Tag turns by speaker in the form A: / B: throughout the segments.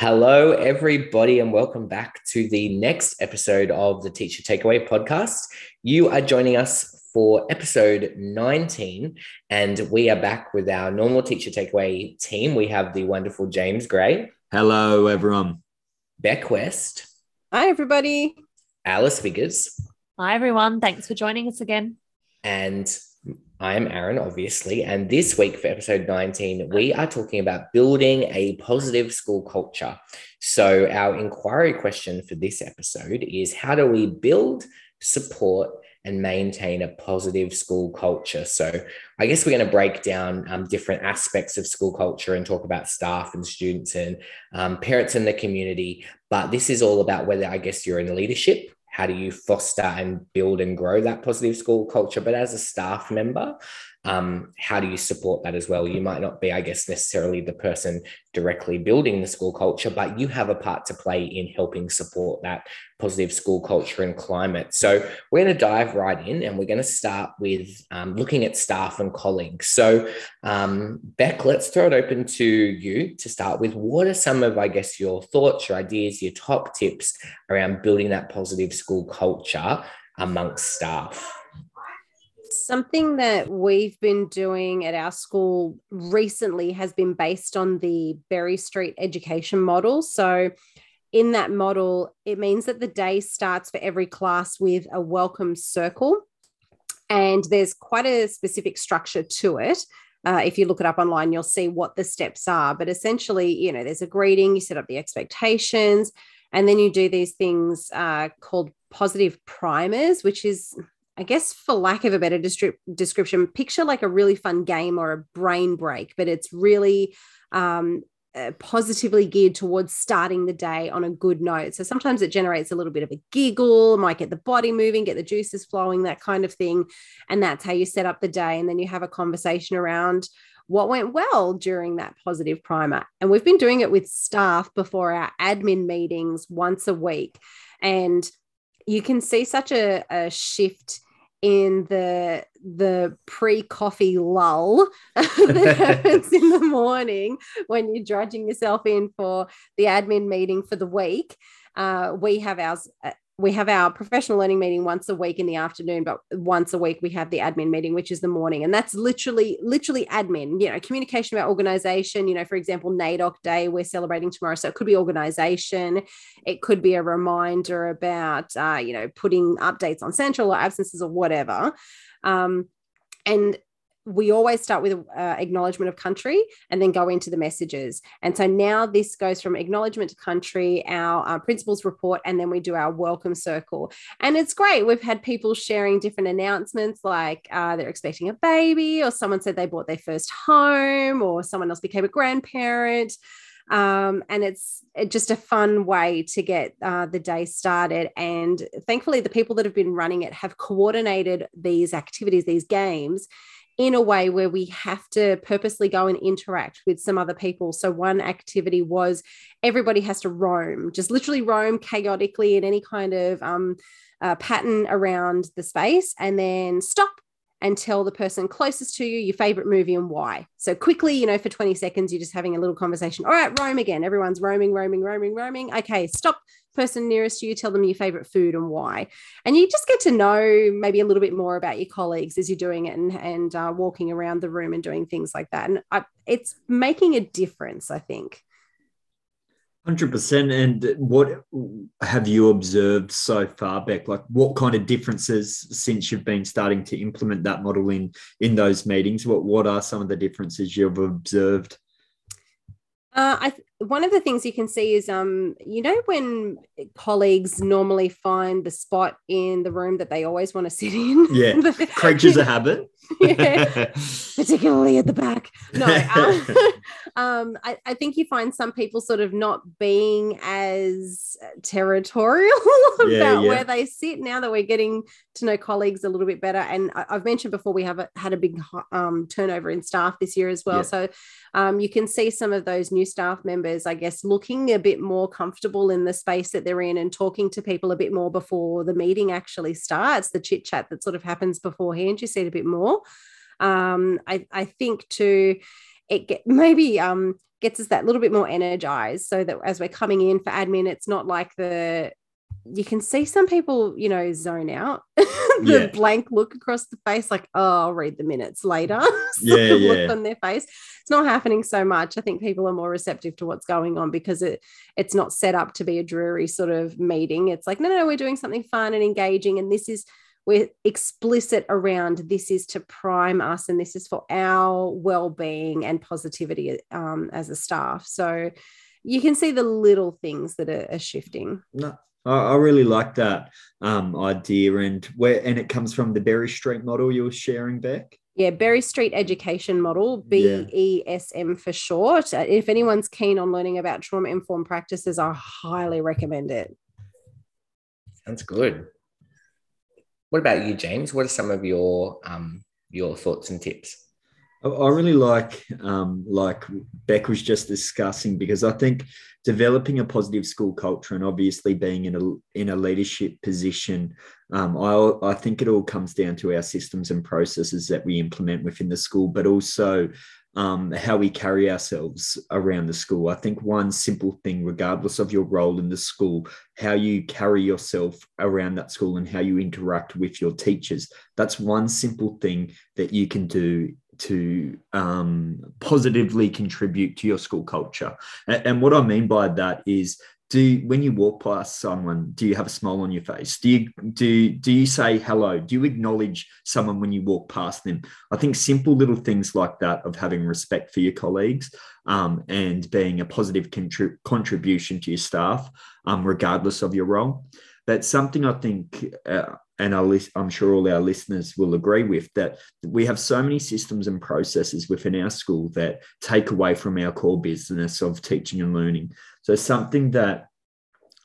A: Hello, everybody, and welcome back to the next episode of the Teacher Takeaway podcast. You are joining us for episode 19, and we are back with our normal Teacher Takeaway team. We have the wonderful James Gray.
B: Hello, everyone.
A: Beck West.
C: Hi, everybody.
A: Alice Figures.
D: Hi, everyone. Thanks for joining us again.
A: And I am Aaron, obviously. And this week for episode 19, we are talking about building a positive school culture. So, our inquiry question for this episode is how do we build, support, and maintain a positive school culture? So, I guess we're going to break down um, different aspects of school culture and talk about staff and students and um, parents in the community. But this is all about whether, I guess, you're in leadership how do you foster and build and grow that positive school culture? But as a staff member um, how do you support that as well? You might not be, I guess, necessarily the person directly building the school culture, but you have a part to play in helping support that positive school culture and climate. So we're going to dive right in and we're going to start with um, looking at staff and colleagues. So, um, Beck, let's throw it open to you to start with. What are some of, I guess, your thoughts, your ideas, your top tips around building that positive school culture amongst staff?
C: Something that we've been doing at our school recently has been based on the Berry Street education model. So, in that model, it means that the day starts for every class with a welcome circle. And there's quite a specific structure to it. Uh, if you look it up online, you'll see what the steps are. But essentially, you know, there's a greeting, you set up the expectations, and then you do these things uh, called positive primers, which is I guess, for lack of a better description, picture like a really fun game or a brain break, but it's really um, uh, positively geared towards starting the day on a good note. So sometimes it generates a little bit of a giggle, might get the body moving, get the juices flowing, that kind of thing. And that's how you set up the day. And then you have a conversation around what went well during that positive primer. And we've been doing it with staff before our admin meetings once a week. And you can see such a, a shift in the the pre-coffee lull that happens in the morning when you're drudging yourself in for the admin meeting for the week. Uh, we have ours we have our professional learning meeting once a week in the afternoon but once a week we have the admin meeting which is the morning. And that's literally literally admin you know communication about organization you know for example NAIDOC day we're celebrating tomorrow. So it could be organization. It could be a reminder about uh, you know putting updates on central or absences or whatever. Um, and we always start with uh, acknowledgement of country and then go into the messages. And so now this goes from acknowledgement to country, our uh, principals report, and then we do our welcome circle. And it's great. We've had people sharing different announcements like uh, they're expecting a baby, or someone said they bought their first home, or someone else became a grandparent. Um, and it's just a fun way to get uh, the day started. And thankfully, the people that have been running it have coordinated these activities, these games in a way where we have to purposely go and interact with some other people. So, one activity was everybody has to roam, just literally roam chaotically in any kind of um, uh, pattern around the space, and then stop and tell the person closest to you your favorite movie and why. So quickly, you know, for 20 seconds, you're just having a little conversation. All right, roam again. Everyone's roaming, roaming, roaming, roaming. Okay, stop. Person nearest to you, tell them your favorite food and why. And you just get to know maybe a little bit more about your colleagues as you're doing it and, and uh, walking around the room and doing things like that. And I, it's making a difference, I think.
B: Hundred percent. And what have you observed so far, Beck? Like, what kind of differences since you've been starting to implement that model in in those meetings? What what are some of the differences you've observed?
C: Uh, I one of the things you can see is um you know when colleagues normally find the spot in the room that they always want to sit in?
B: Yeah. Creatures a habit. Yeah.
C: Particularly at the back. No um, um I, I think you find some people sort of not being as territorial about yeah, yeah. where they sit now that we're getting to know colleagues a little bit better. And I, have mentioned before we have a, had a big um, turnover in staff this year as well. So um, you can see some of those new staff members members, I guess, looking a bit more comfortable in the space that they're in and talking to people a bit more before the meeting actually starts, the chit chat that sort of happens beforehand, you see it a bit more. Um, I, I think too, it get, maybe um, gets us that little bit more energized so that as we're coming in for admin, it's not like the you can see some people, you know, zone out the
B: Yeah.
C: blank look across the face, like, oh, I'll read the minutes later.
B: Yeah,
C: of look
B: yeah.
C: on their face. It's not happening so much. I think people are more receptive to what's going on because it it's not set up to be a dreary sort of meeting. It's like, no, no, no, we're doing something fun and engaging. And this is we're explicit around this is to prime us and this is for our well-being and positivity um, as a staff. So you can see the little things that are, are shifting.
B: No, I, I really like that um, idea, and where and it comes from the Berry Street model you were sharing, Beck.
C: Yeah, Berry Street Education Model,
B: Yeah.
C: BESM for short. Uh, If anyone's keen on learning about trauma informed practices, I highly recommend it.
A: Sounds good. What about you, James? What are some of your um, your thoughts and tips?
B: I, really like um, like Beck was just discussing because I think developing a positive school culture and obviously being in a in a leadership position, um, I I think it all comes down to our systems and processes that we implement within the school, but also um, how we carry ourselves around the school. I think one simple thing, regardless of your role in the school, how you carry yourself around that school and how you interact with your teachers. That's one simple thing that you can do to um, positively contribute to your school culture. And, and what I mean by that is, do when you walk past someone, do you have a smile on your face? Do you do do you say hello? Do you acknowledge someone when you walk past them? I think simple little things like that of having respect for your colleagues um, and being a positive contrib- contribution to your staff, um, regardless of your role. That's something I think, uh, and I'll lis- I'm sure all our listeners will agree with, that we have so many systems and processes within our school that take away from our core business of teaching and learning. So something that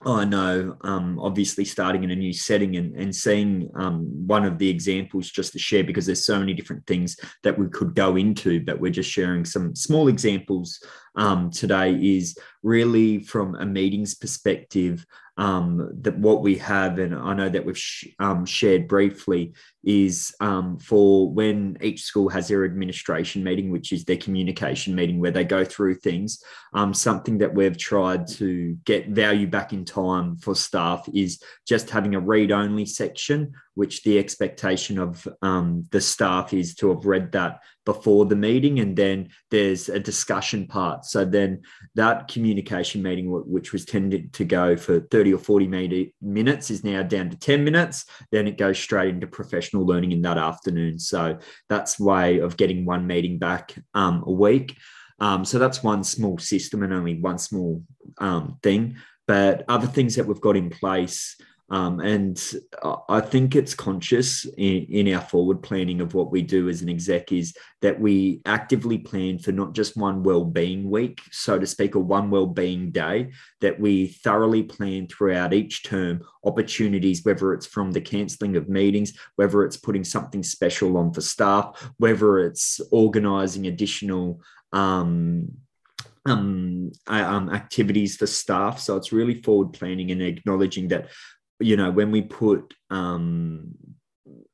B: I know, um, obviously, starting in a new setting and, and seeing um, one of the examples just to share, because there's so many different things that we could go into, but we're just sharing some small examples um, today, is really from a meetings perspective. Um, that what we have, and I know that we've sh- um, shared briefly, is um, for when each school has their administration meeting, which is their communication meeting, where they go through things. Um, something that we've tried to get value back in time for staff is just having a read only section, which the expectation of um, the staff is to have read that before the meeting. And then there's a discussion part. So then that communication meeting, which was tended to go for 30 or 40 minutes, is now down to 10 minutes. Then it goes straight into professional learning in that afternoon. So that's way of getting one meeting back um, a week. Um, so that's one small system and only one small um, thing. But other things that we've got in place, um, and I- think it's conscious in, in our forward planning of what we do as an exec is that we actively plan for not just one well-being week, so to speak, or one well-being day, that we thoroughly plan throughout each term opportunities, whether it's from the cancelling of meetings, whether it's putting something special on for staff, whether it's organising additional um, um, um, activities for staff. So it's really forward planning and acknowledging that, you know, when we put um,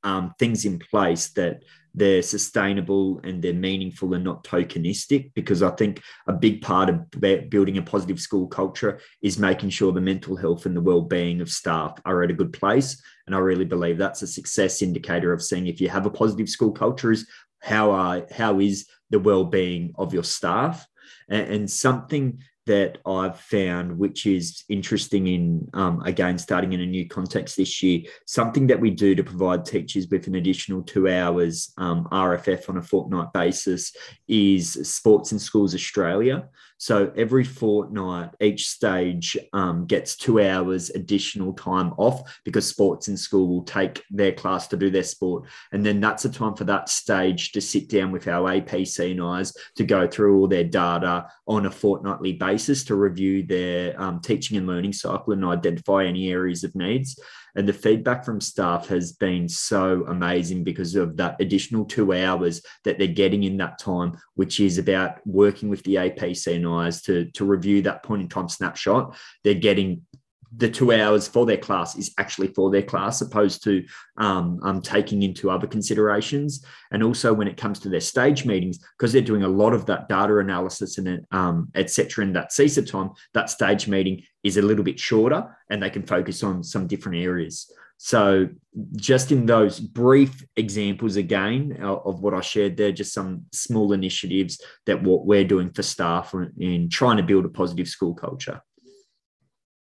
B: um, things in place that they're sustainable and they're meaningful and not tokenistic because i think a big part of building a positive school culture is making sure the mental health and the well-being of staff are at a good place. And i really believe that's a success indicator of seeing if you have a positive school culture is how are how is the well-being of your staff. And, and something that I've found, which is interesting in, um, again, starting in a new context this year, something that we do to provide teachers with an additional two hours um, RFF on a fortnight basis is Sports in Schools Australia. So every fortnight, each stage um, gets two hours additional time off because sports in school will take their class to do their sport. And then that's a time for that stage to sit down with our APC&Is to go through all their data on a fortnightly basis to review their um, teaching and learning cycle and identify any areas of needs. And the feedback from staff has been so amazing because of that additional two hours that they're getting in that time, which is about working with the APC&Is to, to review that point in time snapshot. They're getting the two hours for their class is actually for their class, opposed to um, um, taking into other considerations. And also when it comes to their stage meetings, because they're doing a lot of that data analysis and um, etc. in that CESA time, that stage meeting is a little bit shorter, and they can focus on some different areas. So, just in those brief examples again of what I shared there, just some small initiatives that what we're doing for staff in trying to build a positive school culture.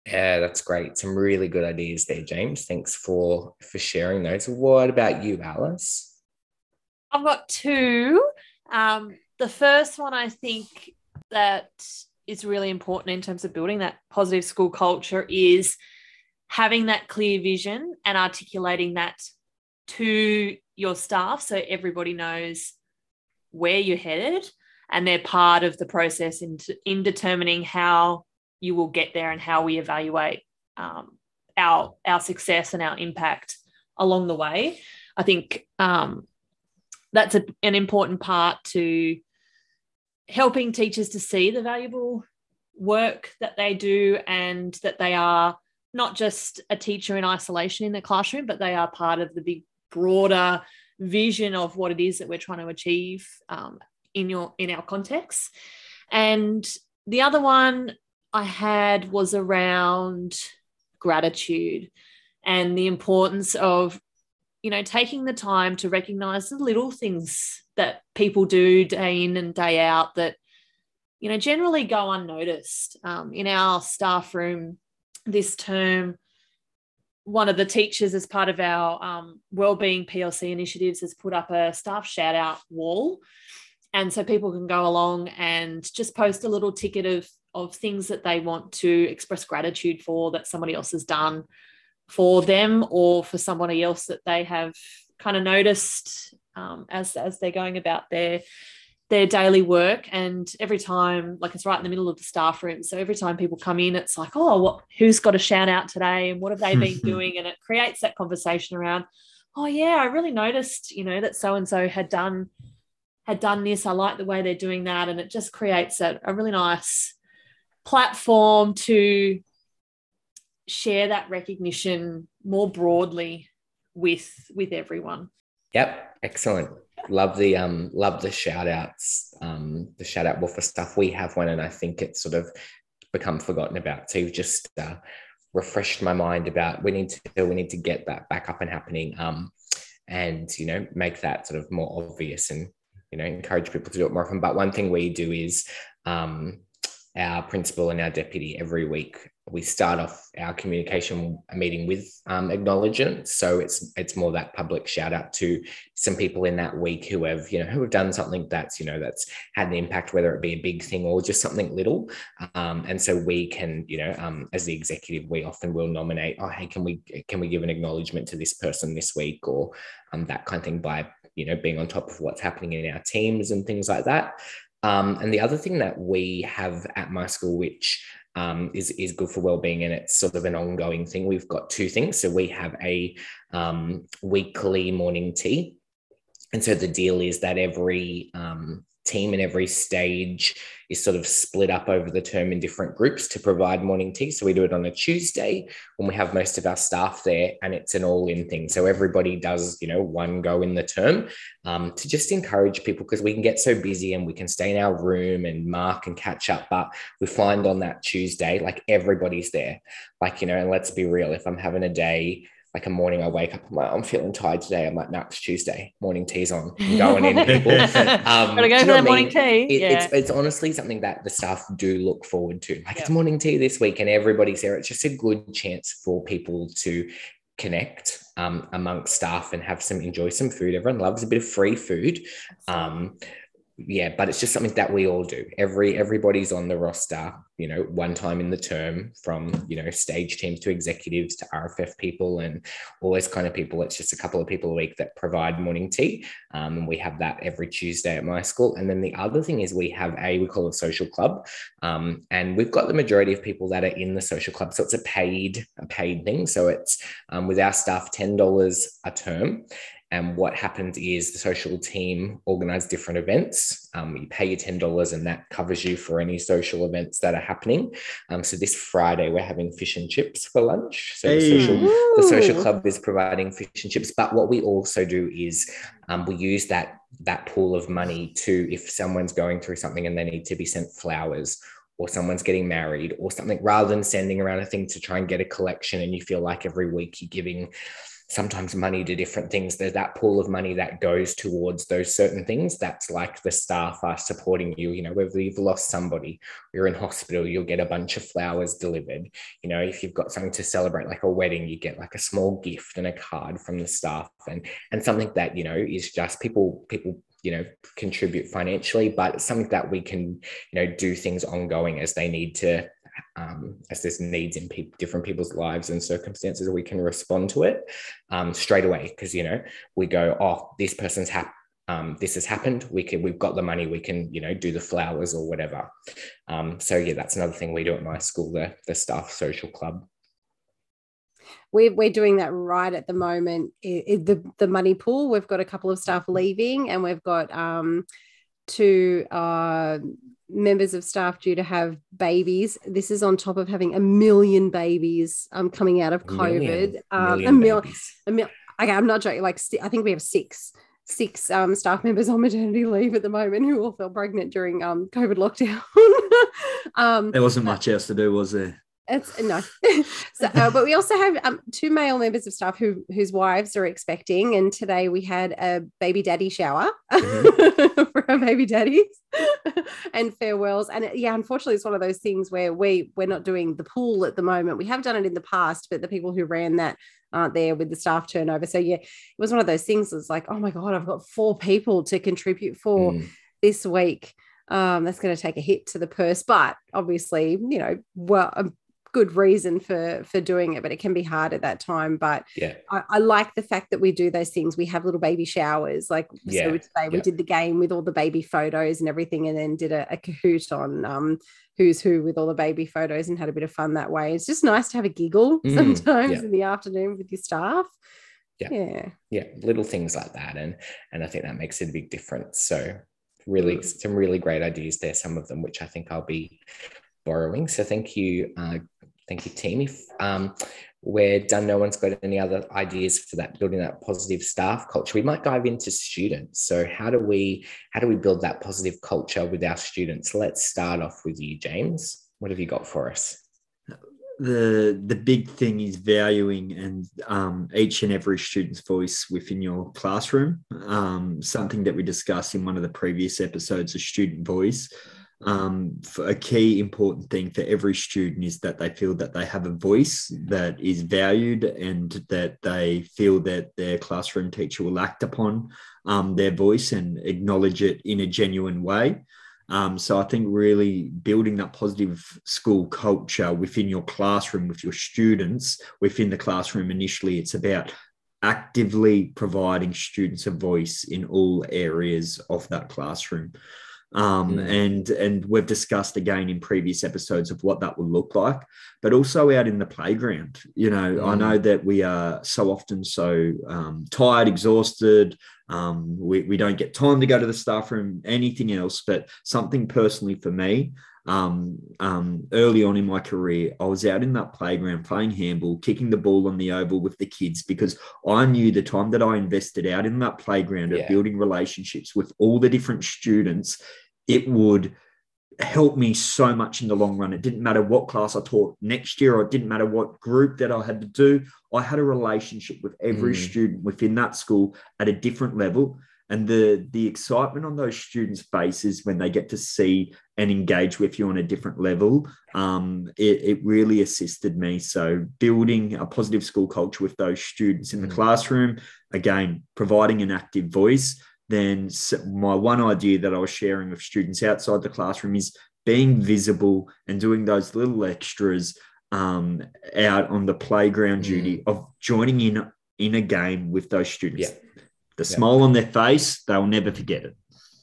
A: Yeah, that's great. Some really good ideas there, James. Thanks for for sharing those. What about you, Alice?
D: I've got two. Um, the first one, I think that is really important in terms of building that positive school culture is having that clear vision and articulating that to your staff so everybody knows where you're headed and they're part of the process in, in determining how you will get there and how we evaluate um, our our success and our impact along the way. I think um, that's a, an important part to helping teachers to see the valuable work that they do and that they are not just a teacher in isolation in the classroom, but they are part of the big broader vision of what it is that we're trying to achieve um, in your in our context. And the other one I had was around gratitude and the importance of you know taking the time to recognize the little things that people do day in and day out that you know generally go unnoticed. Um, in our staff room this term one of the teachers as part of our um, wellbeing plc initiatives has put up a staff shout out wall. And so people can go along and just post a little ticket of of things that they want to express gratitude for that somebody else has done for them or for somebody else that they have kind of noticed um, as as they're going about their their daily work. And every time like it's right in the middle of the staff room. So every time people come in it's like oh what who's got a shout out today and what have they been doing? And it creates that conversation around oh yeah i really noticed you know that so and so had done had done this. I like the way they're doing that. And it just creates a, a really nice platform to share that recognition more broadly with with everyone.
A: Yep excellent. Love the um love the shout outs um the shout out wolf for stuff we have one and i think it's sort of become forgotten about so you've just uh, refreshed my mind about we need to we need to get that back up and happening um and you know make that sort of more obvious and you know encourage people to do it more often. But one thing we do is um our principal and our deputy every week. We start off our communication meeting with um, acknowledgement, so it's it's more that public shout out to some people in that week who have you know who have done something that's you know that's had an impact, whether it be a big thing or just something little. Um, and so we can you know um, as the executive, we often will nominate, oh hey, can we can we give an acknowledgement to this person this week or um, that kind of thing by you know being on top of what's happening in our teams and things like that um, and the other thing that we have at my school, which um, is is good for well-being, and it's sort of an ongoing thing. We've got two things. So we have a um, weekly morning tea, and so the deal is that every um, team in every stage is sort of split up over the term in different groups to provide morning tea. So we do it on a Tuesday when we have most of our staff there, and it's an all-in thing. So everybody does, you know, one go in the term um, to just encourage people because we can get so busy and we can stay in our room and mark and catch up. But we find on that Tuesday, like everybody's there. Like you know, and let's be real, if I'm having a day like a morning I wake up, I'm like, I'm feeling tired today. I'm like, no, it's Tuesday. Morning tea's on. I'm going in. People.
D: Um, Gotta go for that morning tea.
A: It,
D: yeah.
A: it's, it's honestly something that the staff do look forward to. Like yep. it's morning tea this week and everybody's there. It's just a good chance for people to connect um, amongst staff and have some enjoy some food. Everyone loves a bit of free food. Um, yeah, but it's just something that we all do. Every everybody's on the roster, you know, one time in the term, from you know stage teams to executives to RFF people and all those kind of people. It's just a couple of people a week that provide morning tea, um, and we have that every Tuesday at my school. And then the other thing is we have a we call it social club, um, and we've got the majority of people that are in the social club, so it's a paid a paid thing. So it's um, with our staff ten dollars a term, And what happens is the social team organize different events. Um, you pay your $10 and that covers you for any social events that are happening. Um, so this Friday, we're having fish and chips for lunch. So the, social, the social club is providing fish and chips. But what we also do is um, we use that, that pool of money to, if someone's going through something and they need to be sent flowers or someone's getting married or something rather than sending around a thing to try and get a collection and you feel like every week you're giving sometimes money to different things. There's that pool of money that goes towards those certain things. That's like the staff are supporting you. You know, whether you've lost somebody, you're in hospital, you'll get a bunch of flowers delivered. You know, if you've got something to celebrate, like a wedding, you get like a small gift and a card from the staff, and and something that you know is just people people you know contribute financially but something that we can you know do things ongoing as they need to um, as there's needs in pe- different people's lives and circumstances, we can respond to it um, straight away because you know we go, oh, this person's happy. Um, this has happened. We can, we've got the money. We can, you know, do the flowers or whatever. Um, so yeah, that's another thing we do at my school, the the staff social club.
C: We're, we're doing that right at the moment. It, it, the the money pool. We've got a couple of staff leaving, and we've got um, two uh, members of staff due to have babies. This is on top of having a million babies um, coming out of COVID.
A: Million,
C: um,
A: million
C: a mil,
A: babies.
C: a mil. Okay, I'm not joking. Like I think we have six six um, staff members on maternity leave at the moment who all fell pregnant during um, COVID lockdown. um,
B: There wasn't much else to do, was there?
C: It's no. so, uh, but we also have um, two male members of staff who whose wives are expecting, and today we had a baby daddy shower for our baby daddies and farewells. And it- yeah, unfortunately, it's one of those things where we we're not doing the pool at the moment. We have done it in the past, but the people who ran that aren't there with the staff turnover. So yeah, it was one of those things. It's like, oh my god, I've got four people to contribute for
A: Mm.
C: this week. Um, that's going to take a hit to the purse, but obviously, you know, well, a good reason for for doing it, but it can be hard at that time. But
A: Yeah.
C: I, I like the fact that we do those things. We have little baby showers, like
A: Yeah,
C: so today we did the game with all the baby photos and everything, and then did a, a Kahoot on um, who's who with all the baby photos and had a bit of fun that way. It's just nice to have a giggle
A: Mm,
C: sometimes
A: yeah.
C: in the afternoon with your staff.
A: Yeah.
C: yeah.
A: yeah little things like that and and i think that makes it a big difference so really some really great ideas there some of them which i think i'll be borrowing so thank you uh, thank you team. If um, we're done no one's got any other ideas for that building that positive staff culture. We might dive into students. So how do we how do we build that positive culture with our students? Let's start off with you james. What have you got for us?
B: The the big thing is valuing and um, each and every student's voice within your classroom. Um, something that we discussed in one of the previous episodes of student voice. Um, a key important thing for every student is that they feel that they have a voice that is valued and that they feel that their classroom teacher will act upon um, their voice and acknowledge it in a genuine way. Um, so I think really building that positive school culture within your classroom with your students within the classroom initially, it's about actively providing students a voice in all areas of that classroom. Um,
A: Mm.
B: and and we've discussed again in previous episodes of what that will look like, but also out in the playground. You know, I
A: Mm.
B: know that we are so often so um, tired, exhausted, um, we, we don't get time to go to the staff room, anything else. But something personally for me, um, um, early on in my career, I was out in that playground playing handball, kicking the ball on the oval with the kids because I knew the time that I invested out in that playground of
A: Yeah.
B: building relationships with all the different students, it would help me so much in the long run. It didn't matter what class I taught next year, or it didn't matter what group that I had to do. I had a relationship with every
A: Mm.
B: student within that school at a different level. And the the excitement on those students' faces when they get to see and engage with you on a different level, um, it, it really assisted me. So building a positive school culture with those students in the
A: Mm.
B: classroom, again, providing an active voice. Then my one idea that I was sharing with students outside the classroom is being visible and doing those little extras um, out on the playground
A: Mm.
B: duty of joining in in a game with those students.
A: Yeah.
B: The
A: Yeah.
B: smile on their face, they'll never forget it.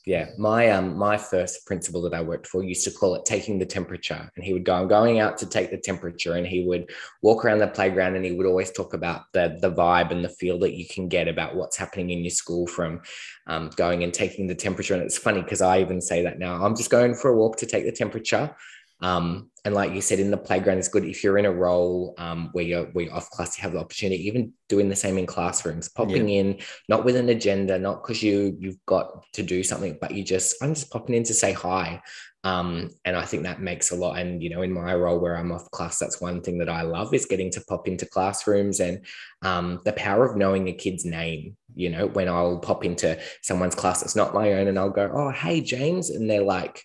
A: Yeah, my um my first principal that I worked for used to call it taking the temperature, and he would go, "I'm going out to take the temperature," and he would walk around the playground, and he would always talk about the the vibe and the feel that you can get about what's happening in your school from um, going and taking the temperature. And it's funny because I even say that now. I'm just going for a walk to take the temperature. Um, and like you said, in the playground, it's good if you're in a role um, where you're where you're off class, you have the opportunity, even doing the same in classrooms, popping yeah. in, not with an agenda, not because you you've got to do something, but you just I'm just popping in to say hi. Um, and I think that makes a lot. And you know, in my role where I'm off class, that's one thing that I love is getting to pop into classrooms and um, the power of knowing a kid's name. You know, when I'll pop into someone's class that's not my own, and I'll go, "Oh, hey, James," and they're like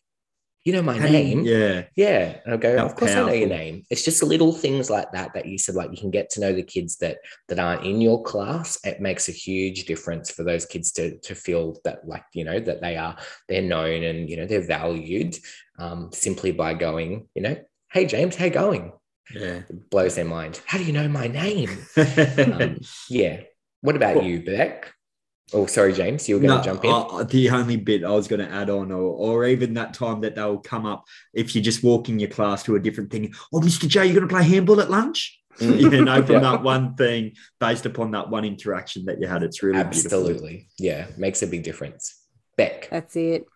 A: you know my How name.
B: You, yeah.
A: Yeah. And I'll go, How of course powerful. I know your name. It's just little things like that that you said, like you can get to know the kids that that aren't in your class. It makes a huge difference for those kids to to feel that like, you know, that they are they're known and you know they're valued um, simply by going, you know, hey James, how going?
B: Yeah.
A: It blows their mind. How do you know my name? um, yeah. What about well, you, Beck? Oh, sorry, James, you were going no, to jump in.
B: Uh, the only bit I was going to add on, or, or even that time that they'll come up if you're just walking your class to a different thing. Oh, Mr. J, you're going to play handball at lunch? Mm. you know, from yeah. that one thing, based upon that one interaction that you had, it's really
A: absolutely, beautiful. yeah, makes a big difference. Beck,
C: that's it.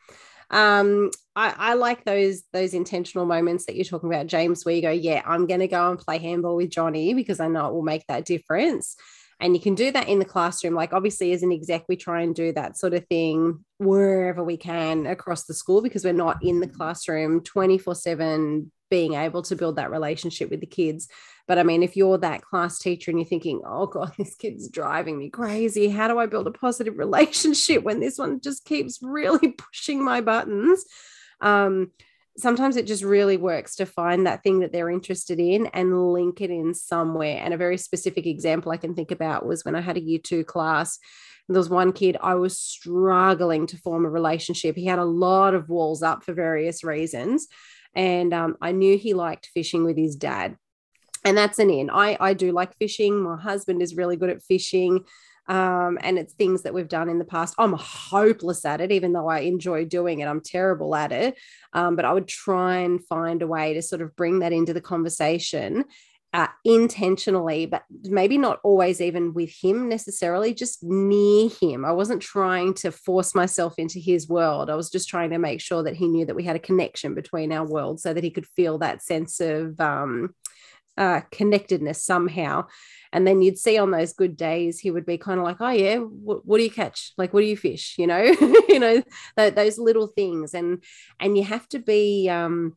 C: Um, I, I like those those intentional moments that you're talking about, James, where you go, yeah, I'm going to go and play handball with Johnny because I know it will make that difference. And you can do that in the classroom. Like, obviously, as an exec, we try and do that sort of thing wherever we can across the school because we're not in the classroom 24 7 being able to build that relationship with the kids. But I mean, if you're that class teacher and you're thinking, oh God, this kid's driving me crazy, how do I build a positive relationship when this one just keeps really pushing my buttons? Um, sometimes it just really works to find that thing that they're interested in and link it in somewhere. And a very specific example I can think about was when I had a year two class. There was one kid I was struggling to form a relationship. He had a lot of walls up for various reasons. And um, I knew he liked fishing with his dad. And that's an in. I, I do like fishing. My husband is really good at fishing. Um, and it's things that we've done in the past. I'm hopeless at it, even though I enjoy doing it. I'm terrible at it. Um, but I would try and find a way to sort of bring that into the conversation uh, intentionally, but maybe not always even with him necessarily, just near him. I wasn't trying to force myself into his world. I was just trying to make sure that he knew that we had a connection between our worlds so that he could feel that sense of um, uh, connectedness somehow. And then you'd see on those good days, he would be kind of like, "Oh yeah, what, what do you catch? Like, what do you fish? You know, you know, th- those little things." And and you have to be, um,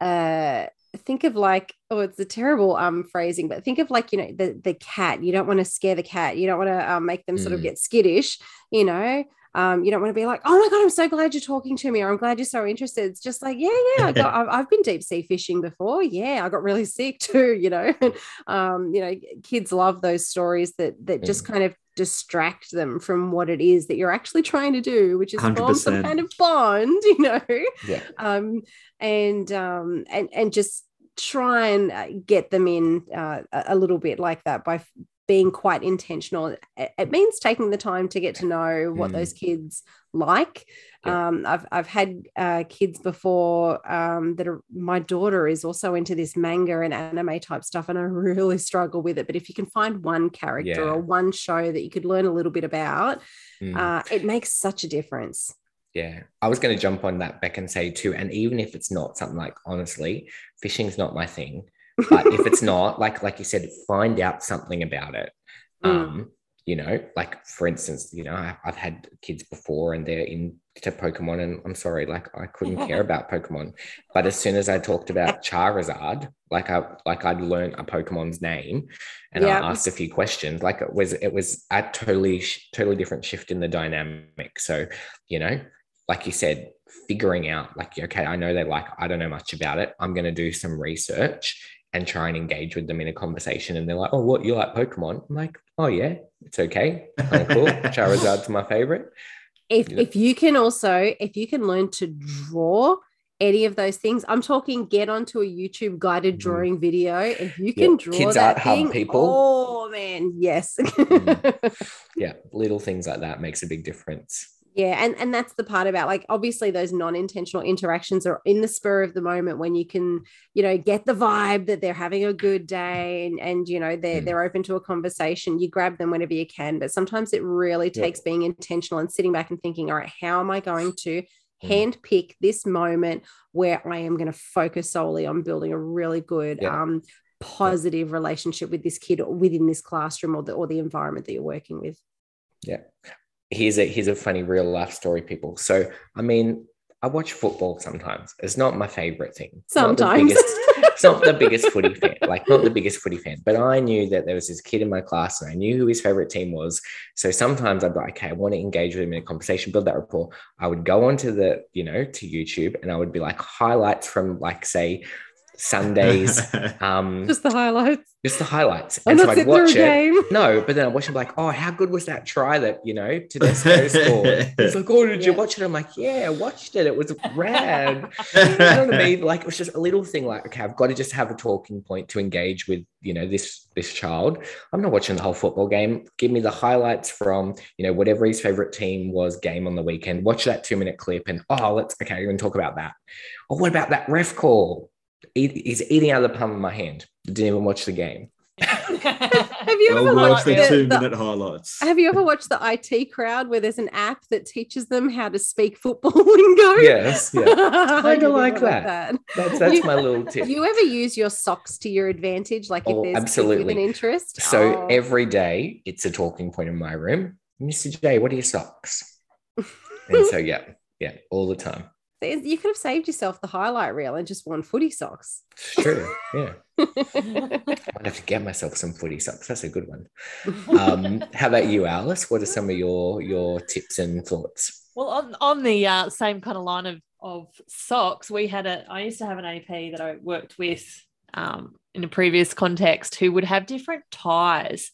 C: uh, think of like, oh, it's a terrible um phrasing, but think of like, you know, the the cat. You don't want to scare the cat. You don't want to um, make them mm. sort of mm. get skittish. You know, um, you don't want to be like, oh my God, I'm so glad you're talking to me, or I'm glad you're so interested. It's just like, yeah, yeah, I got, I've, I've been deep sea fishing before. Yeah, I got really sick too, you know. um, you know, kids love those stories that that just kind of distract them from what it is that you're actually trying to do, which is 100%. form some kind of bond, you know.
A: Yeah.
C: Um, and um, and and just try and uh, get them in uh, a little bit like that by being quite intentional. It means taking the time to get to know what mm. those kids like. Yeah. Um, I've I've had uh, kids before um, that are my daughter is also into this manga and anime type stuff, and I really struggle with it. But if you can find one character yeah. or one show that you could learn a little bit about, mm. uh, it makes such a difference.
A: Yeah, I was going to jump on that back and say too, and even if it's not something like honestly, fishing's not my thing but if it's not like like you said find out something about it. Mm. um you know like for instance you know I, have had kids before and they're into pokemon and i'm sorry like i couldn't care about pokemon. But as soon as i talked about charizard like i like i'd learned a pokemon's name and i asked a few questions. Like it was it was a totally totally different shift in the dynamic. So you know like you said figuring out like okay i know they like i don't know much about it. I'm going to do some research and try and engage with them in a conversation. And they're like, "Oh, what you like Pokemon?" I'm like, "Oh yeah, it's okay, kind of cool. Charizard's my favorite."
C: If you know? if you can also if you can learn to draw any of those things, I'm talking get onto a YouTube guided mm-hmm. drawing mm. video. If you can yeah. draw Kids that thing, people. Oh man, yes.
A: mm. Yeah, little things like that makes a big difference.
C: Yeah, and and that's the part about like obviously those non-intentional interactions are in the spur of the moment when you can, you know, get the vibe that they're having a good day and and you know they're
A: Mm.
C: they're open to a conversation. You grab them whenever you can, but sometimes it really
A: Yeah.
C: takes being intentional and sitting back and thinking, all right, how am I going to
A: Mm.
C: handpick this moment where I am going to focus solely on building a really good
A: Yeah.
C: um positive relationship with this kid or within this classroom or the or the environment that you're working with.
A: Here's a here's a funny real life story, people. So I mean, I watch football sometimes. It's not my favorite thing. Not the
C: Sometimes.
A: biggest- it's not the biggest footy fan, like not the biggest footy fan, but I knew that there was this kid in my class and I knew who his favorite team was. So sometimes I'd be like, okay, I want to engage with him in a conversation, build that rapport. I would go onto the, you know, to YouTube and I would be like highlights from like say Sundays, um,
C: Just the highlights.
A: just the highlights.
C: I'm
A: And so I'd
C: sitting through a
A: watch it.
C: game.
A: No, but then I watch him like, oh, how good was that try that you know to Tedesco scored? He's like, oh, did you watch it? I'm like, yeah, I watched it. It was rad. you know what I mean? Like it was just a little thing. Like, okay, I've got to just have a talking point to engage with you know this this child. I'm not watching the whole football game. Give me the highlights from you know whatever his favorite team was game on the weekend. Watch that two minute clip and oh, let's okay, we're gonna talk about that. Oh, what about that ref call? Eat, he's eating out of the palm of my hand. Didn't even watch the game.
C: Have you
B: I'll
C: ever watched
B: the
C: the,
B: two
C: the-
B: minute highlights.
C: Have you ever watched the IT crowd where there's an app that teaches them how to speak football lingo?
A: Yes, yeah.
C: Kinda
A: Kinda like that. That's that's
C: You-
A: my little tip.
C: You ever use your socks to your advantage? Like if
A: Oh,
C: there's kids with
A: absolutely.
C: an interest?
A: So
C: Oh.
A: every day it's a talking point in my room. Mr. J, what are your socks? and so yeah, yeah, all the time.
C: You could have saved yourself the highlight reel and just worn footy socks.
A: It's true. Yeah. I'd have to get myself some footy socks. That's a good one. Um, how about you, Alice? What are some of your your tips and thoughts?
D: Well, on, on the uh, same kind of line of, of socks, we had a, I used to have an AP that I worked with um, in a previous context who would have different ties.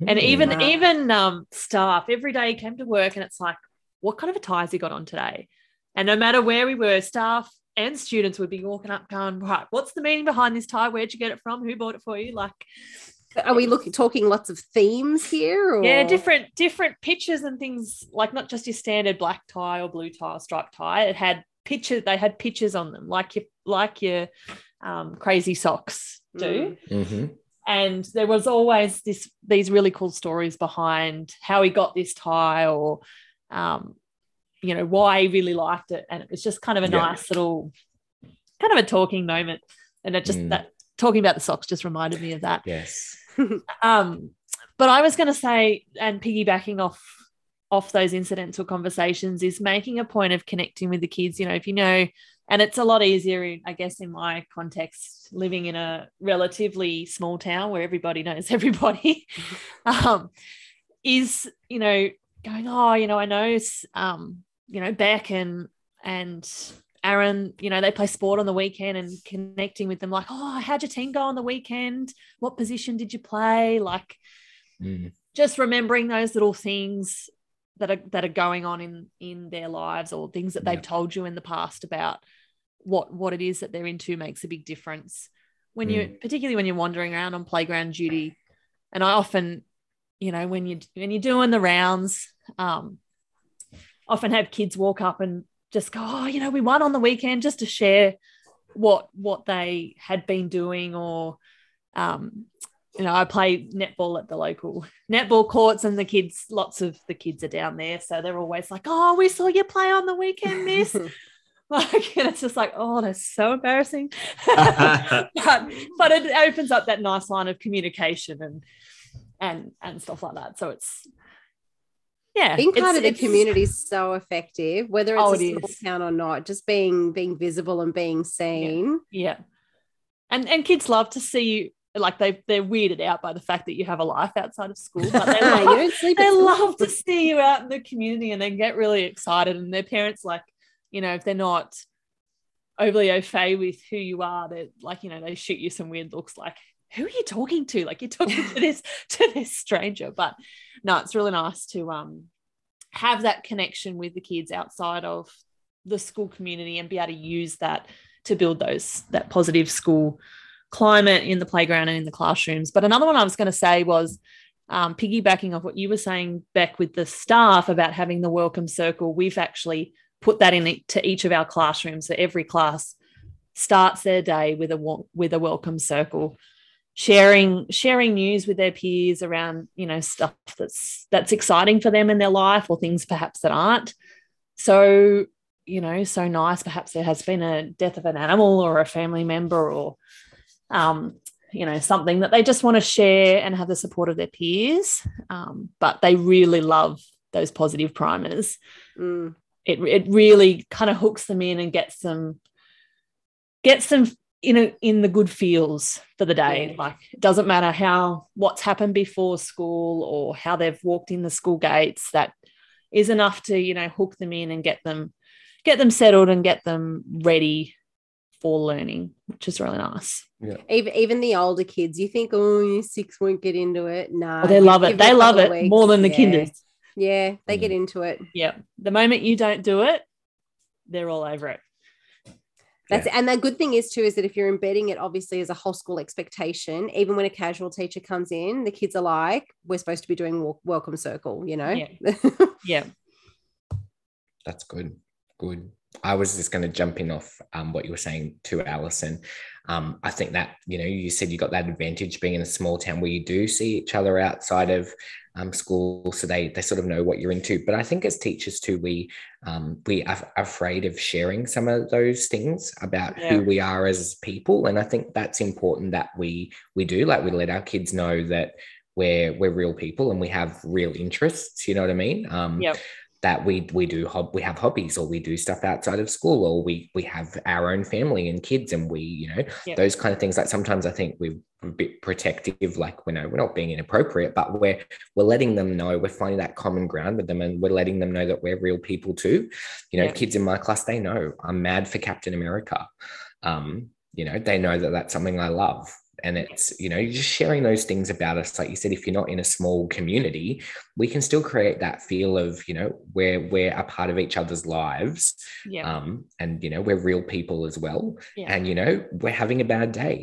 D: And
A: Hmm.
D: even,
C: Wow.
D: even um, staff, every day he came to work and it's like, what kind of a tie ties he got on today? And no matter where we were, staff and students would be walking up going, right, what's the meaning behind this tie? Where'd you get it from? Who bought it for you? Like,
C: Are we looking talking lots of themes here? Or?
D: yeah different different pictures and things like not just your standard black tie or blue tie or striped tie it had pictures they had pictures on them like your like your um, crazy socks do
C: Mm.
A: Mhm.
D: and there was always this these really cool stories behind how he got this tie or um, you know why he really liked it and it was just kind of a
A: Yeah.
D: nice little kind of a talking moment and it just
A: Mm.
D: that talking about the socks just reminded me of that
A: Yes.
D: um, but I was going to say, and piggybacking off off those incidental conversations, is making a point of connecting with the kids. You know, if you know, and it's a lot easier, in, I guess, in my context, living in a relatively small town where everybody knows everybody, um, is you know going, oh, you know, I know, um, you know, Beck and and Aaron, you know, they play sport on the weekend and connecting with them, like, oh, how'd your team go on the weekend? What position did you play? Like,
A: Mm.
D: just remembering those little things that are that are going on in in their lives or things that they've told you in the past about what what it is that they're into makes a big difference when you particularly when you're wandering around on playground duty and i often you know when you when you're doing the rounds um often have kids walk up and just go oh you know we won on the weekend just to share what what they had been doing or um you know, I play netball at the local netball courts, and the kids, lots of the kids are down there. So they're always like, Oh, we saw you play on the weekend, miss. like, and it's just like, Oh, that's so embarrassing. but, but it opens up that nice line of communication and, and, and stuff like that. So it's, yeah.
C: being part of the community is so effective, whether it's
D: Oh,
C: a small town or not. Just being being visible and being seen.
D: Yeah. And, and kids love to see you. Like they they're weirded out by the fact that you have a life outside of school, but they
C: you
D: love they love to see you out in the community and they get really excited and their parents like you know if they're not overly au fait with who you are they're like you know they shoot you some weird looks like who are you talking to? Like you're talking to this to this stranger but no it's really nice to um have that connection with the kids outside of the school community and be able to use that to build those that positive school climate in the playground and in the classrooms. But another one i was going to say was um, piggybacking off what you were saying, Beck, with the staff about having the welcome circle, we've actually put that into each of our classrooms. So every class starts their day with a with a welcome circle, sharing sharing news with their peers around you know stuff that's that's exciting for them in their life or things perhaps that aren't. So you know, so nice. Perhaps there has been a death of an animal or a family member or um, you know something that they just want to share and have the support of their peers um, but they really love those positive primers
C: Mm.
D: it, it really kind of hooks them in and gets them gets them in a, in the good feels for the day
C: Yeah.
D: like it doesn't matter how what's happened before school or how they've walked in the school gates that is enough to you know hook them in and get them get them settled and get them ready for learning which is really nice
C: Even even the older kids, you think, oh, you six won't get into it. No,
D: Oh, they love it. They love it more than the
C: yeah.
D: kinders.
C: Yeah, they
A: Mm.
C: get into it.
D: Yeah. The moment you don't do it, they're all over it.
C: That's and the good thing is too is that if you're embedding it obviously as a whole school expectation, even when a casual teacher comes in, the kids are like, we're supposed to be doing wel- welcome circle, you know.
D: Yeah.
A: That's good. Good. I was just going to jump in off um, what you were saying to Alison. Um, I think that, you know, you said you got that advantage being in a small town where you do see each other outside of um, school. So they, they sort of know what you're into. But I think as teachers too, we, um, we are afraid of sharing some of those things about
D: Yeah.
A: who we are as people. And I think that's important that we, we do, like we let our kids know that we're, we're real people and we have real interests. You know what I mean? Um,
D: Yep.
A: That we we do hob- we have hobbies or we do stuff outside of school or we we have our own family and kids and we you know
D: Yep.
A: those kind of things like sometimes i think we're a bit protective like we know we're not being inappropriate but we're we're letting them know we're finding that common ground with them and we're letting them know that we're real people too you know
D: Yeah.
A: kids in my class they know i'm mad for captain america um you know they know that that's something i love and it's you know you're just sharing those things about us. Like you said if you're not in a small community we can still create that feel of you know we're we're a part of each other's lives
D: Yeah.
A: um and you know we're real people as well.
D: Yeah.
A: and you know we're having a bad day.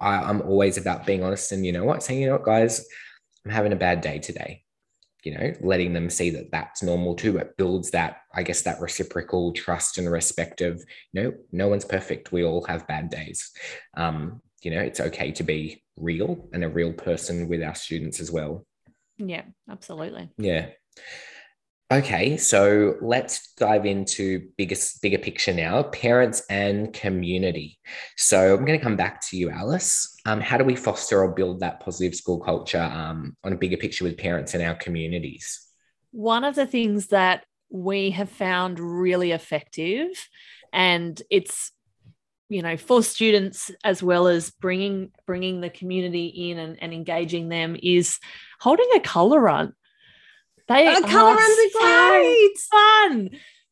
A: I, i'm always about being honest and you know what saying you know what guys i'm having a bad day today. You know letting them see that that's normal too it builds that i guess that reciprocal trust and respect of you know no one's perfect. We all have bad days. Um you know it's okay to be real and a real person with our students as well
D: yeah. Absolutely.
A: yeah. Okay, so let's dive into biggest bigger picture now, parents and community. So I'm going to come back to you, Alice. Um, how do we foster or build that positive school culture um, on a bigger picture with parents and our communities?
D: One of the things that we have found really effective, and it's you know for students as well as bringing bringing the community in and, and engaging them is holding a color run they
C: Oh, colour runs are
D: so
C: great.
D: fun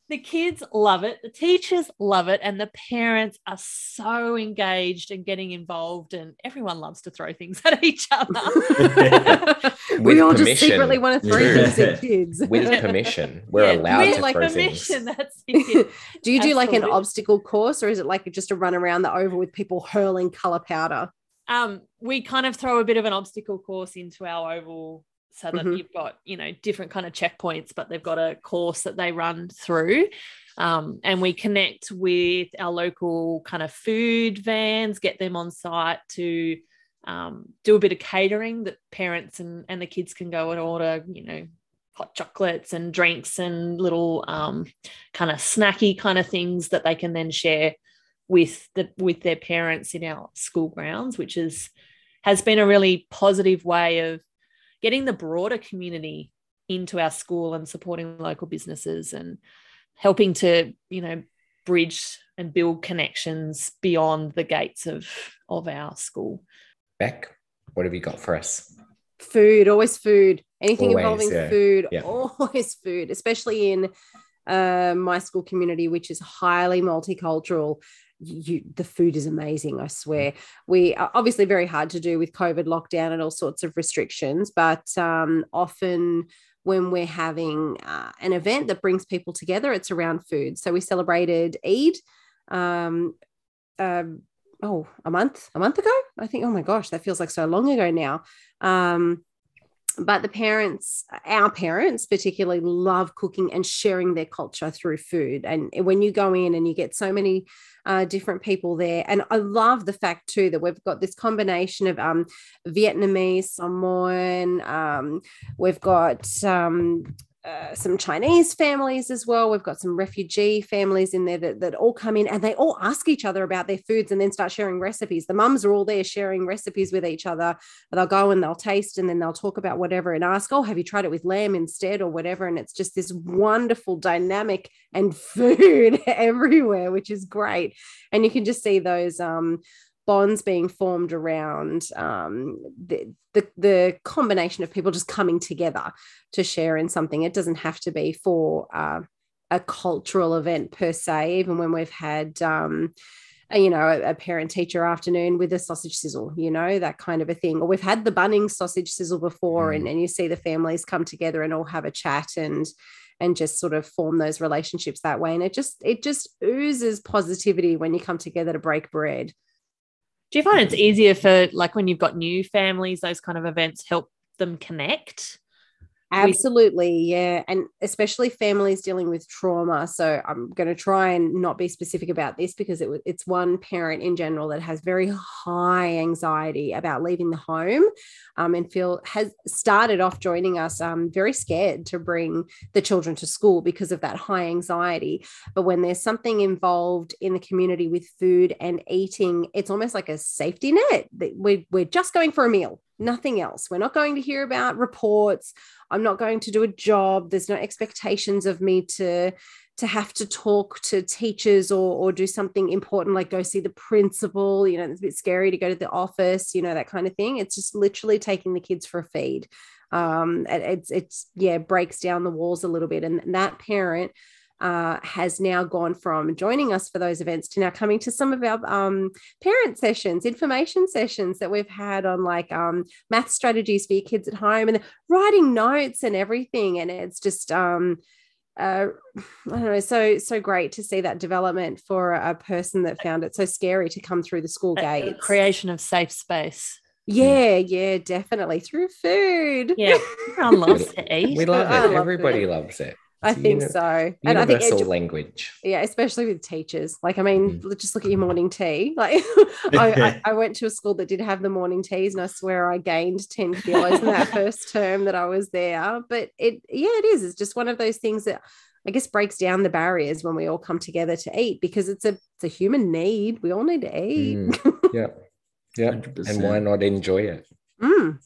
D: the kids love it the teachers love it and the parents are so engaged and getting involved and everyone loves to throw things at each other
C: we
A: With
C: all just secretly want to throw
B: Yeah.
C: things at kids.
A: With permission, we're
D: Yeah,
A: allowed
D: with
A: to
D: like
A: throw
D: permission
A: things.
D: that's it.
C: do you do like an obstacle course or is it like just a run around the oval with people hurling color powder?
D: um, we kind of throw a bit of an obstacle course into our oval so that
C: Mhm.
D: you've got you know different kind of checkpoints but they've got a course that they run through um, and we connect with our local kind of food vans get them on site to um, do a bit of catering that parents and, and the kids can go and order you know hot chocolates and drinks and little um, kind of snacky kind of things that they can then share with the with their parents in our school grounds, which is has been a really positive way of getting the broader community into our school and supporting local businesses and helping to you know bridge and build connections beyond the gates of of our school.
A: Beck, what have you got for us?
C: Food, always food. Anything
A: Always,
C: involving
A: yeah.
C: food,
A: Yeah.
C: always food, especially in uh, my school community, which is highly multicultural. You, the food is amazing, I swear. We are obviously very hard to do with COVID lockdown and all sorts of restrictions, but um, often when we're having uh, an event that brings people together, it's around food. So we celebrated Eid. Um, um, oh, a month, a month ago, I think. Oh my gosh, that feels like so long ago now. Um, but the parents our parents particularly love cooking and sharing their culture through food. And when you go in and you get so many uh, different people there and i love the fact too that we've got this combination of um, vietnamese samoan um, we've got um, uh, some Chinese families as well. We've got some refugee families in there that, that all come in and they all ask each other about their foods and then start sharing recipes. The mums are all there sharing recipes with each other. They'll go and they'll taste and then they'll talk about whatever and ask, Oh, have you tried it with lamb instead or whatever? And it's just this wonderful dynamic and food everywhere, which is great. And you can just see those um, bonds being formed around um, the, the, the combination of people just coming together to share in something. It doesn't have to be for uh, a cultural event per se. Even when we've had, um, a, you know, a, a parent teacher afternoon with a sausage sizzle, you know, that kind of a thing. Or we've had the Bunnings sausage sizzle before, mm. and, and you see the families come together and all have a chat and and just sort of form those relationships that way and it just it just oozes positivity when you come together to break bread
D: do you find it's mm-hmm. easier for like when you've got new families, those kind of events help them connect?
C: Absolutely, yeah. And especially families dealing with trauma. So I'm going to try and not be specific about this because it, it's one parent in general that has very high anxiety about leaving the home um, and feel has started off joining us um, very scared to bring the children to school because of that high anxiety. But when there's something involved in the community with food and eating, it's almost like a safety net. We're, we're just going for a meal nothing else. We're not going to hear about reports. I'm not going to do a job. There's no expectations of me to to have to talk to teachers or or do something important like go see the principal. You know, it's a bit scary to go to the office. You know that kind of thing. It's just literally taking the kids for a feed. Um, it's it's yeah breaks down the walls a little bit, and that parent uh, has now gone from joining us for those events to now coming to some of our um, parent sessions, information sessions that we've had on like um, math strategies for your kids at home and writing notes and everything. And it's just, um, uh, I don't know, so so great to see that development for a person that found it so scary to come through the school gate.
D: Creation of safe space.
C: Yeah, yeah, definitely through food.
D: Yeah, everyone loves to eat.
A: We love it. Everybody loves it.
C: I think uni- so.
A: And I think language.
C: Yeah, especially with teachers. Like, I mean, mm. just look at your morning tea. Like, I, I, I, went to a school that did have the morning teas, and I swear I gained 10 kilos in that first term that I was there. But it, yeah, it is. It's just one of those things that I guess breaks down the barriers when we all come together to eat because it's a, it's a human need. We all need to eat.
A: Mm. Yeah. Yeah. 100%. And why not enjoy it?
C: Mm.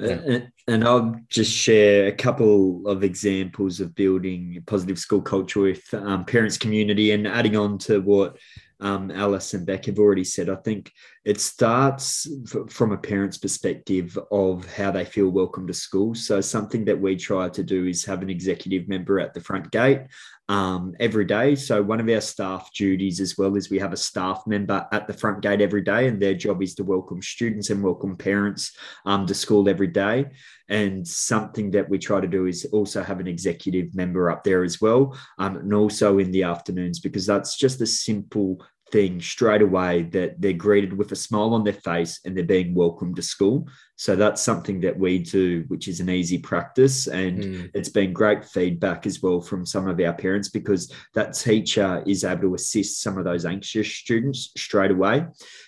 B: And, and I'll just share a couple of examples of building positive school culture with um, parents community and adding on to what um, Alice and Beck have already said. I think it starts f- from a parent's perspective of how they feel welcome to school. So, something that we try to do is have an executive member at the front gate um, every day. So, one of our staff duties as well is we have a staff member at the front gate every day, and their job is to welcome students and welcome parents um, to school every day. And something that we try to do is also have an executive member up there as well, um, and also in the afternoons, because that's just a simple thing straight away that they're greeted with a smile on their face and they're being welcomed to school. So that's something that we do, which is an easy practice. And mm. it's been great feedback as well from some of our parents because that teacher is able to assist some of those anxious students straight away.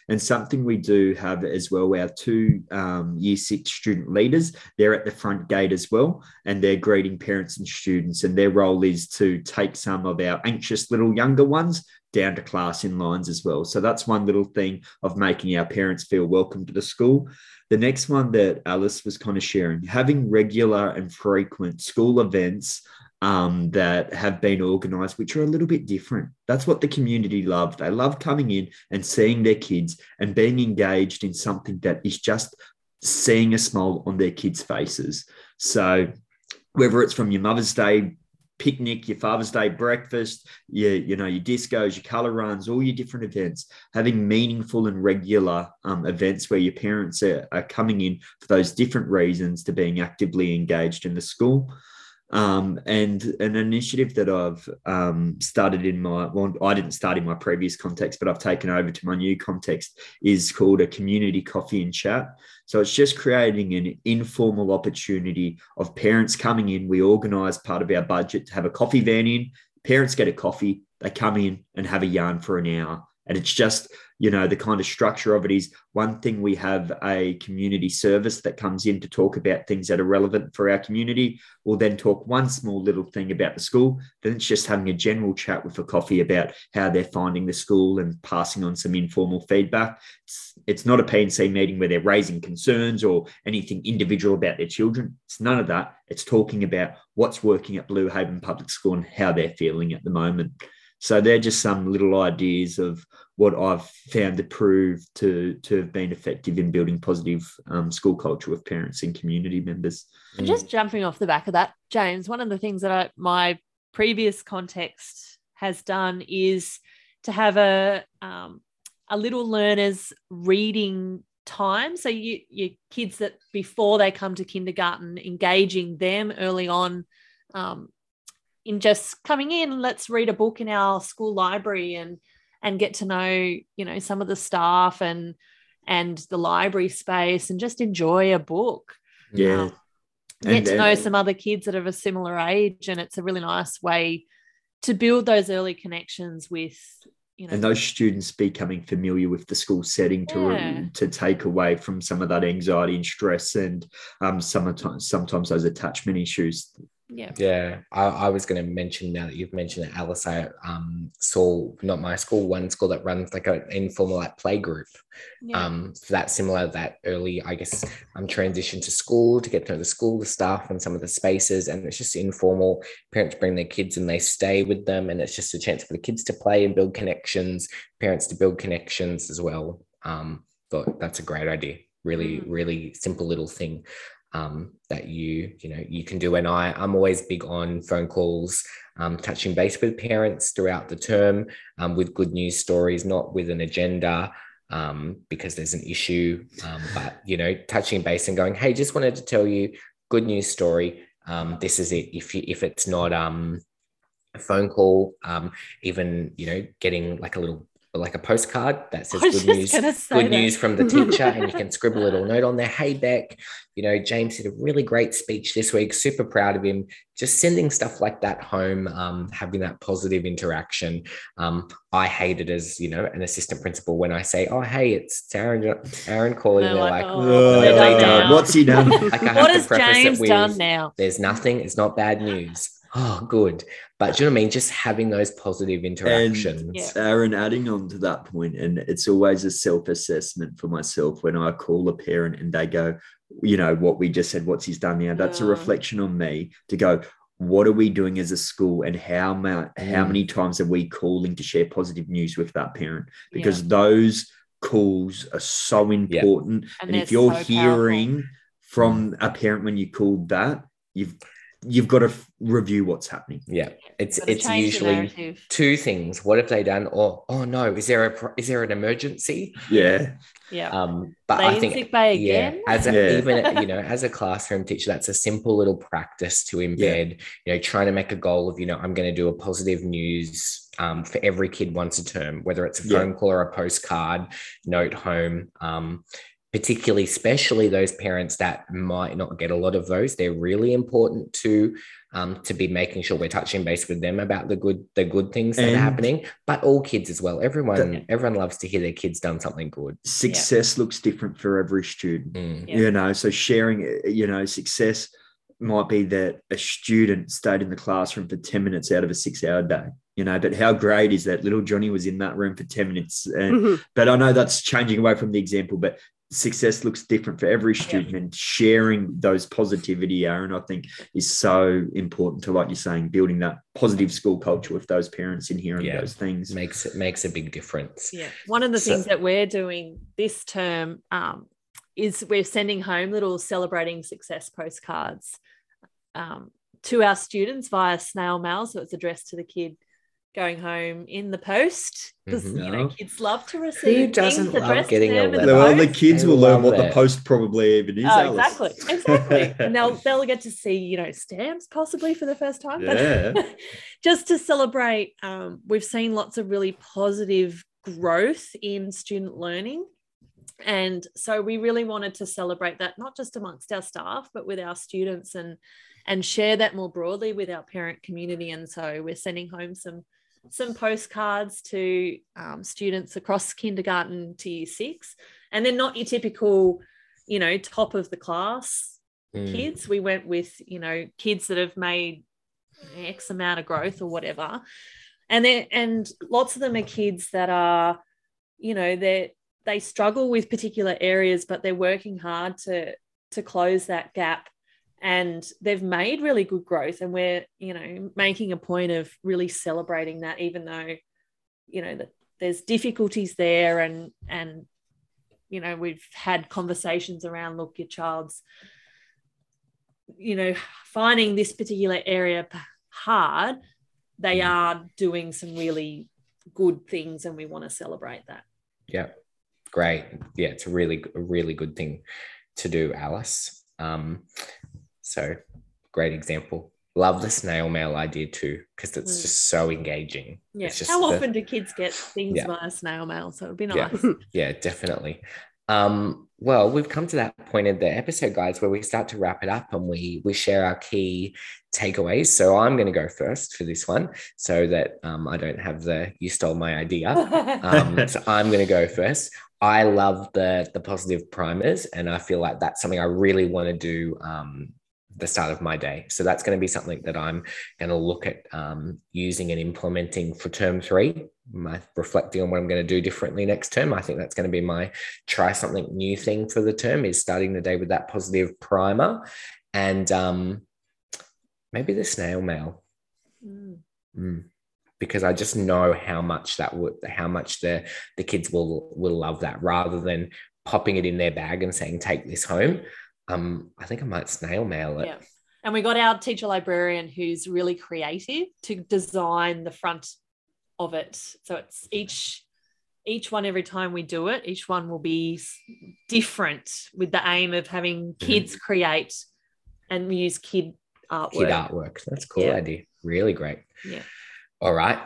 B: And something we do have as well, our two um, year six student leaders, they're at the front gate as well, and they're greeting parents and students. And their role is to take some of our anxious little younger ones down to class in lines as well. So that's one little thing of making our parents feel welcome to the school. The next one that Alice was kind of sharing, having regular and frequent school events um, that have been organized, which are a little bit different. That's what the community love. They love coming in and seeing their kids and being engaged in something that is just seeing a smile on their kids' faces. So, whether it's from your Mother's Day picnic, your Father's Day breakfast, your, you know, your discos, your color runs, all your different events, having meaningful and regular um, events where your parents are, are coming in for those different reasons to being actively engaged in the school. Um, and an initiative that I've um, started in my, well, I didn't start in my previous context, but I've taken over to my new context is called a community coffee and chat. So it's just creating an informal opportunity of parents coming in. We organize part of our budget to have a coffee van in. Parents get a coffee, they come in and have a yarn for an hour. And it's just you know the kind of structure of it is one thing we have a community service that comes in to talk about things that are relevant for our community. We'll then talk one small little thing about the school. Then it's just having a general chat with a coffee about how they're finding the school and passing on some informal feedback. It's, it's not a P&C meeting where they're raising concerns or anything individual about their children. It's none of that. It's talking about what's working at blue haven public school and how they're feeling at the moment. So they're just some little ideas of what I've found to prove to to have been effective in building positive um, school culture with parents and community members.
D: And just jumping off the back of that, James, one of the things that I, my previous context has done is to have a um, a little learners reading time. So you your kids that before they come to kindergarten, engaging them early on. Um, in just coming in, let's read a book in our school library and and get to know you know some of the staff and and the library space and just enjoy a book
B: yeah
D: um, get to know some other kids that are of a similar age and it's a really nice way to build those early connections with you know
B: and those students becoming familiar with the school setting to
D: Yeah.
B: to take away from some of that anxiety and stress and um sometimes sometimes those attachment issues
D: yeah
A: Yeah, I, I was going to mention now that you've mentioned it, Alice. I um, saw not my school, one school that runs like an informal like play group.
D: yeah
A: Um, for that similar that early, I guess, um, transition to school to get to know the school, the staff, and some of the spaces, and it's just informal. Parents bring their kids and they stay with them, and it's just a chance for the kids to play and build connections. Parents to build connections as well. Um, thought that's a great idea. Really,
D: Mhm.
A: really simple little thing um, that you you know you can do. And I I'm always big on phone calls, um, touching base with parents throughout the term um, with good news stories, not with an agenda um, because there's an issue. Um, but you know, touching base and going, hey, just wanted to tell you good news story. Um, this is it. If you, if it's not a phone call, even you know, getting like a little like a postcard that says good news good
D: that.
A: news from the teacher and you can scribble a little note on there hey beck you know james did a really great speech this week super proud of him just sending stuff like that home um, having that positive interaction um, i hate it as you know an assistant principal when i say oh hey it's aaron aaron calling
D: They're
A: they're
D: like,
A: like,
D: "Oh,
A: what have they
D: no,
A: done?"
D: no.
B: what's he done
A: Like, I have
D: what
A: to
D: has
A: preface it
D: james
A: with,
D: done now
A: there's nothing it's not bad news oh good but do you know what i mean just having those positive interactions
D: Yeah.
B: Aaron, adding on to that point, and it's always a self assessment for myself when I call a parent and they go, you know, what we just said, what's he's done now. That's a reflection on me to go, what are we doing as a school and how, ma- how
A: Mm.
B: many times are we calling to share positive news with that parent? Because those calls are so important.
D: And
B: And, if you're
D: so powerful.
B: hearing from a parent when you called that, you've you've got to f- review what's happening.
A: yeah it's it's usually two things what have they done or oh no is there a is there an emergency
B: Yeah.
D: yeah
A: um but
D: they
A: i think
D: sick bay
A: yeah
D: again
A: as a,
B: Yeah.
A: even you know as a classroom teacher that's a simple little practice to embed you know trying to make a goal of you know i'm going to do a positive news um, for every kid once a term whether it's a
B: Yeah.
A: phone call or a postcard note home um, particularly especially those parents that might not get a lot of those they're really important to um, to be making sure we're touching base with them about the good the good things that are happening but all kids as well everyone
B: The-
A: everyone loves to hear their kids done something good
B: Success looks different for every student.
A: Mm.
D: Yeah.
B: you know so sharing you know success might be that a student stayed in the classroom for 10 minutes out of a six hour day you know but how great is that little johnny was in that room for 10 minutes and,
C: Mhm.
B: but i know that's changing away from the example but success looks different for every student and sharing those positivity aaron i think is so important to like you're saying building that positive school culture with those parents in hearing
A: Yeah.
B: those things
A: makes it makes a big difference
D: Yeah. One of the
A: So-
D: things that we're doing this term um, is we're sending home little celebrating success postcards um, to our students via snail mail. So it's addressed to the kid going home in the post because
A: Mhm.
D: you know kids love to receive
A: Who
D: doesn't
A: love getting a
D: them in
A: letter?
B: well, the kids
A: I
B: will learn
A: love
B: what the post probably even is.
D: Oh,
B: Alice.
D: exactly, exactly, and they'll they'll get to see you know stamps possibly for the first time. But
B: Yeah.
D: just to celebrate, um, we've seen lots of really positive growth in student learning, and so we really wanted to celebrate that not just amongst our staff but with our students and and share that more broadly with our parent community. And so we're sending home some some postcards to um, students across kindergarten to year six, and they're not your typical, you know, top of the class
A: Mm.
D: kids. We went with, you know, kids that have made X amount of growth or whatever. And then and lots of them are kids that are, you know, they they struggle with particular areas, but they're working hard to to close that gap. And they've made really good growth. And we're, you know, making a point of really celebrating that, even though, you know, that there's difficulties there and and you know, we've had conversations around look, your child's you know, finding this particular area hard, they are doing some really good things, and we want to celebrate that.
A: Yeah, great. Yeah, it's a really, a really good thing to do, Alice. Um, so great example. Love the snail mail idea too, because it's
D: Mm.
A: just so engaging.
D: Yeah.
A: It's just
D: How
A: the-
D: often do kids get things
A: Yeah.
D: via snail mail? So it'd be
A: Yeah.
D: nice.
A: Yeah, definitely. Um, well, we've come to that point in the episode, guys, where we start to wrap it up and we we share our key takeaways. So I'm going to go first for this one, so that um, I don't have the you stole my idea. Um, so I'm going to go first. I love the the positive primers, and I feel like that's something I really want to do. Um, the start of my day. So that's going to be something that I'm going to look at um, using and implementing for term three. My reflecting on what I'm going to do differently next term. I think that's going to be my try something new thing for the term is starting the day with that positive primer, and um, maybe the snail mail.
D: Mm.
A: Mm. Because I just know how much that would, how much the the kids will will love that, rather than popping it in their bag and saying take this home. Um, I think I might snail mail it.
D: Yeah. And we got our teacher librarian who's really creative to design the front of it. So it's each each one every time we do it, each one will be different with the aim of having kids create and use kid artwork.
A: Kid artwork. That's a cool
D: Yeah.
A: idea. Really great.
D: Yeah.
A: All right,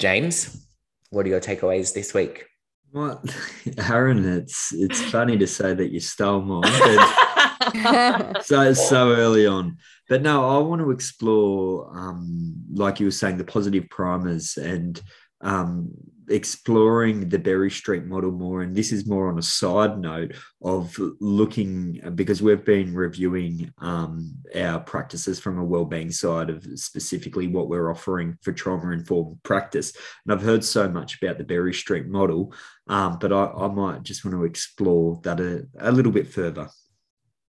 A: James, what are your takeaways this week?
B: What, Aaron? It's it's funny to say that you stole mine, but so so early on. But no, I want to explore, um, like you were saying, the positive primers and um, exploring the Berry Street model more. And this is more on a side note of looking because we've been reviewing um, our practices from a wellbeing side of specifically what we're offering for trauma informed practice. And I've heard so much about the Berry Street model, um, but I, I might just want to explore that a, a little bit further.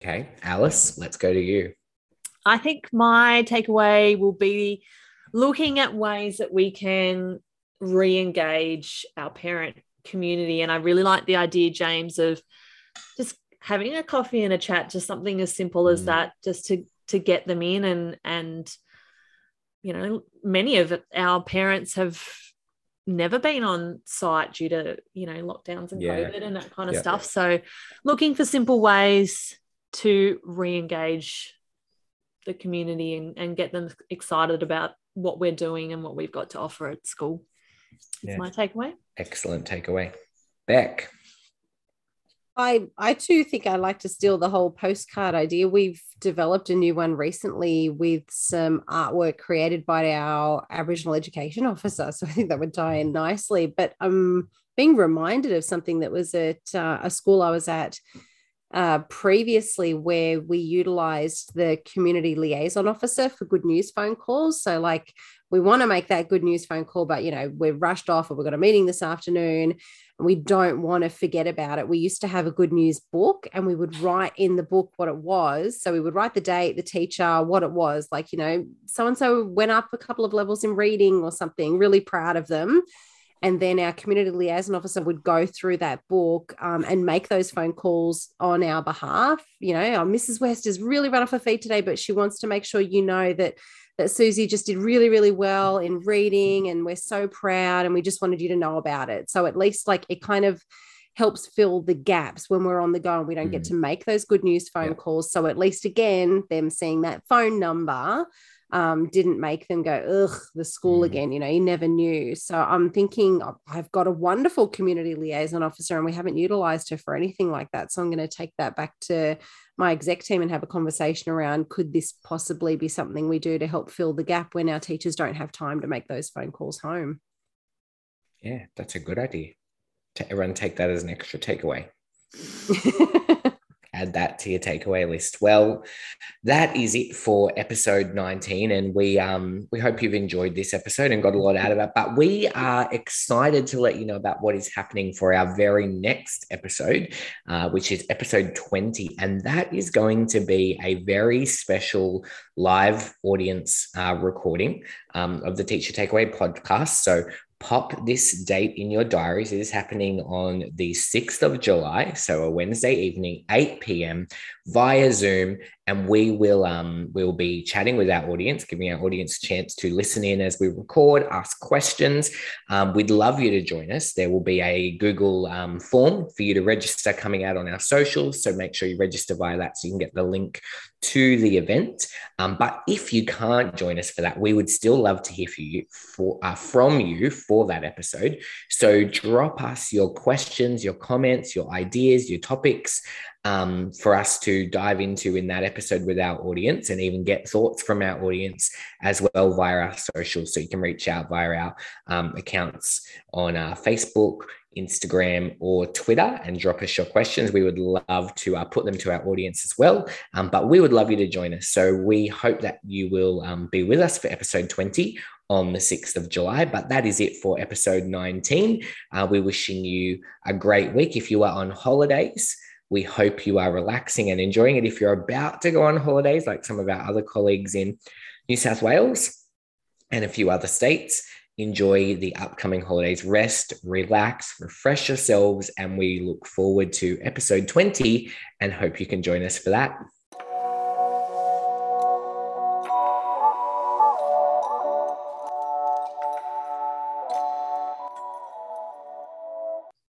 A: Okay, Alice, let's go to you.
D: I think my takeaway will be looking at ways that we can re engage our parent community. And I really like the idea, James, of just having a coffee and a chat, just something as simple as
A: Mm.
D: that, just to to get them in and and you know, many of our parents have never been on site due to you know lockdowns and
A: Yeah.
D: COVID and that kind of
A: Yeah.
D: stuff. So looking for simple ways to re-engage the community and, and get them excited about what we're doing and what we've got to offer at school. That's
A: Yeah.
D: my takeaway.
A: Excellent takeaway. Beck.
C: I I too think I like to steal the whole postcard idea. We've developed a new one recently with some artwork created by our Aboriginal education officer. So I think that would tie in nicely. But I'm being reminded of something that was at uh, a school I was at uh, previously where we utilized the community liaison officer for good news phone calls. So, like, we want to make that good news phone call, but you know, we're rushed off or we've got a meeting this afternoon and we don't want to forget about it. We used to have a good news book and we would write in the book what it was. So, we would write the date, the teacher, what it was like, you know, so and so went up a couple of levels in reading or something, really proud of them and then our community liaison officer would go through that book um, and make those phone calls on our behalf. You know, oh, Mrs. West is really run off her feet today, but she wants to make sure you know that that Susie just did really, really well in reading, and we're so proud, and we just wanted you to know about it. So at least like it kind of helps fill the gaps when we're on the go and we don't mm. get to make those good news phone yeah. calls. So at least again, them seeing that phone number um, didn't make them go, ugh, the school mm. again. You know, you never knew. So I'm thinking oh, I've got a wonderful community liaison officer and we haven't utilized her for anything like that. So I'm going to take that back to my exec team and have a conversation around could this possibly be something we do to help fill the gap when our teachers don't have time to make those phone calls home?
A: Yeah, that's a good idea. To everyone take that as an extra takeaway. add that to your takeaway list. Well, that is it for episode 19. And we um we hope you've enjoyed this episode and got a lot out of it. But we are excited to let you know about what is happening for our very next episode, uh, which is episode 20. And that is going to be a very special live audience uh, recording um, of the Teacher Takeaway podcast. So pop this date in your diaries. It is happening on the 6th of July, so a Wednesday evening, 8 p.m. via Zoom and we will um, we'll be chatting with our audience, giving our audience a chance to listen in as we record, ask questions. Um, we'd love you to join us. There will be a Google um, form for you to register coming out on our socials, so make sure you register via that so you can get the link to the event. Um, but if you can't join us for that, we would still love to hear from you for uh, from you for that episode. So drop us your questions, your comments, your ideas, your topics um, for us to dive into in that episode with our audience and even get thoughts from our audience as well via our socials. So you can reach out via our um, accounts on uh, Facebook, Instagram, or Twitter and drop us your questions. We would love to uh, put them to our audience as well. Um, but we would love you to join us. So we hope that you will um, be with us for episode 20 on the 6th of July. But that is it for episode 19. Uh, we're wishing you a great week. If you are on holidays, we hope you are relaxing and enjoying it. If you're about to go on holidays, like some of our other colleagues in New South Wales and a few other states, enjoy the upcoming holidays. Rest, relax, refresh yourselves, and we look forward to episode 20 and hope you can join us for that.